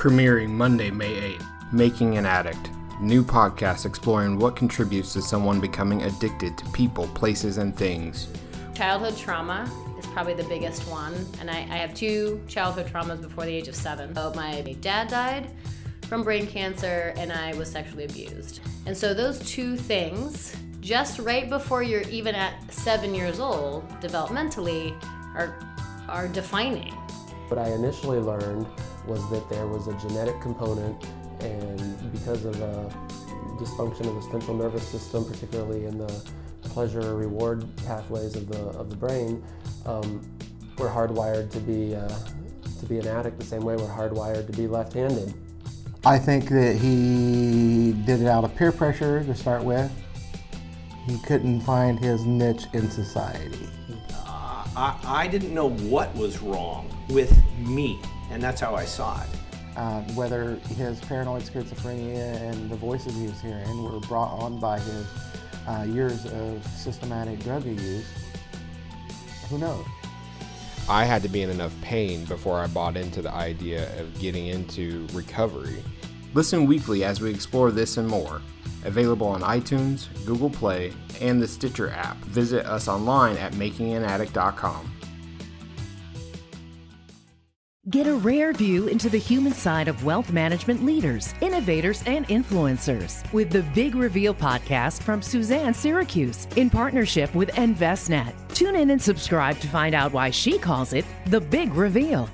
Premiering Monday, May 8th, Making an Addict. New podcast exploring what contributes to someone becoming addicted to people, places, and things. Childhood trauma is probably the biggest one, and I, I have two childhood traumas before the age of seven. So my dad died from brain cancer, and I was sexually abused. And so those two things, just right before you're even at seven years old, developmentally, are are defining. What I initially learned was that there was a genetic component, and because of a dysfunction of the central nervous system, particularly in the pleasure reward pathways of the of the brain, um, we're hardwired to be uh, to be an addict the same way we're hardwired to be left-handed. I think that he did it out of peer pressure to start with. He couldn't find his niche in society. I, I didn't know what was wrong with me, and that's how I saw it. Uh, whether his paranoid schizophrenia and the voices he was hearing were brought on by his uh, years of systematic drug use, who knows? I had to be in enough pain before I bought into the idea of getting into recovery. Listen weekly as we explore this and more. Available on iTunes, Google Play, and the Stitcher app. Visit us online at makinganaddict.com. Get a rare view into the human side of wealth management leaders, innovators, and influencers with the Big Reveal podcast from Suzanne Siracuse in partnership with Envestnet. Tune in and subscribe to find out why she calls it the Big Reveal.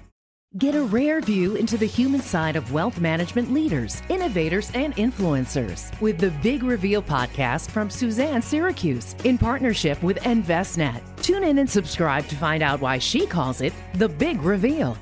Get a rare view into the human side of wealth management leaders, innovators, and influencers with the Big Reveal podcast from Suzanne Siracuse in partnership with Envestnet. Tune in and subscribe to find out why she calls it the Big Reveal.